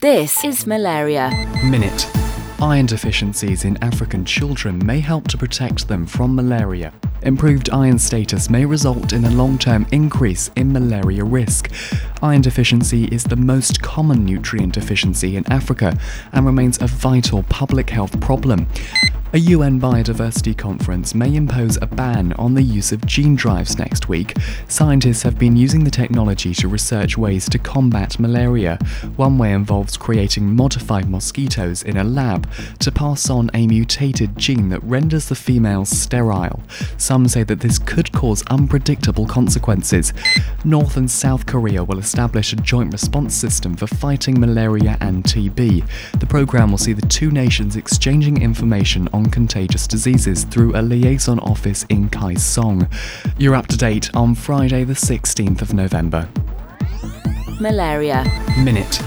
This is malaria. Minute. Iron deficiencies in African children may help to protect them from malaria. Improved iron status may result in a long term increase in malaria risk. Iron deficiency is the most common nutrient deficiency in Africa and remains a vital public health problem. A UN biodiversity conference may impose a ban on the use of gene drives next week. Scientists have been using the technology to research ways to combat malaria. One way involves creating modified mosquitoes in a lab to pass on a mutated gene that renders the females sterile. Some say that this could cause unpredictable consequences. North and South Korea will establish a joint response system for fighting malaria and TB. The program will see the two nations exchanging information on contagious diseases through a liaison office in Kaesong. You're up to date on Friday, the 16th of November. Malaria. Minute.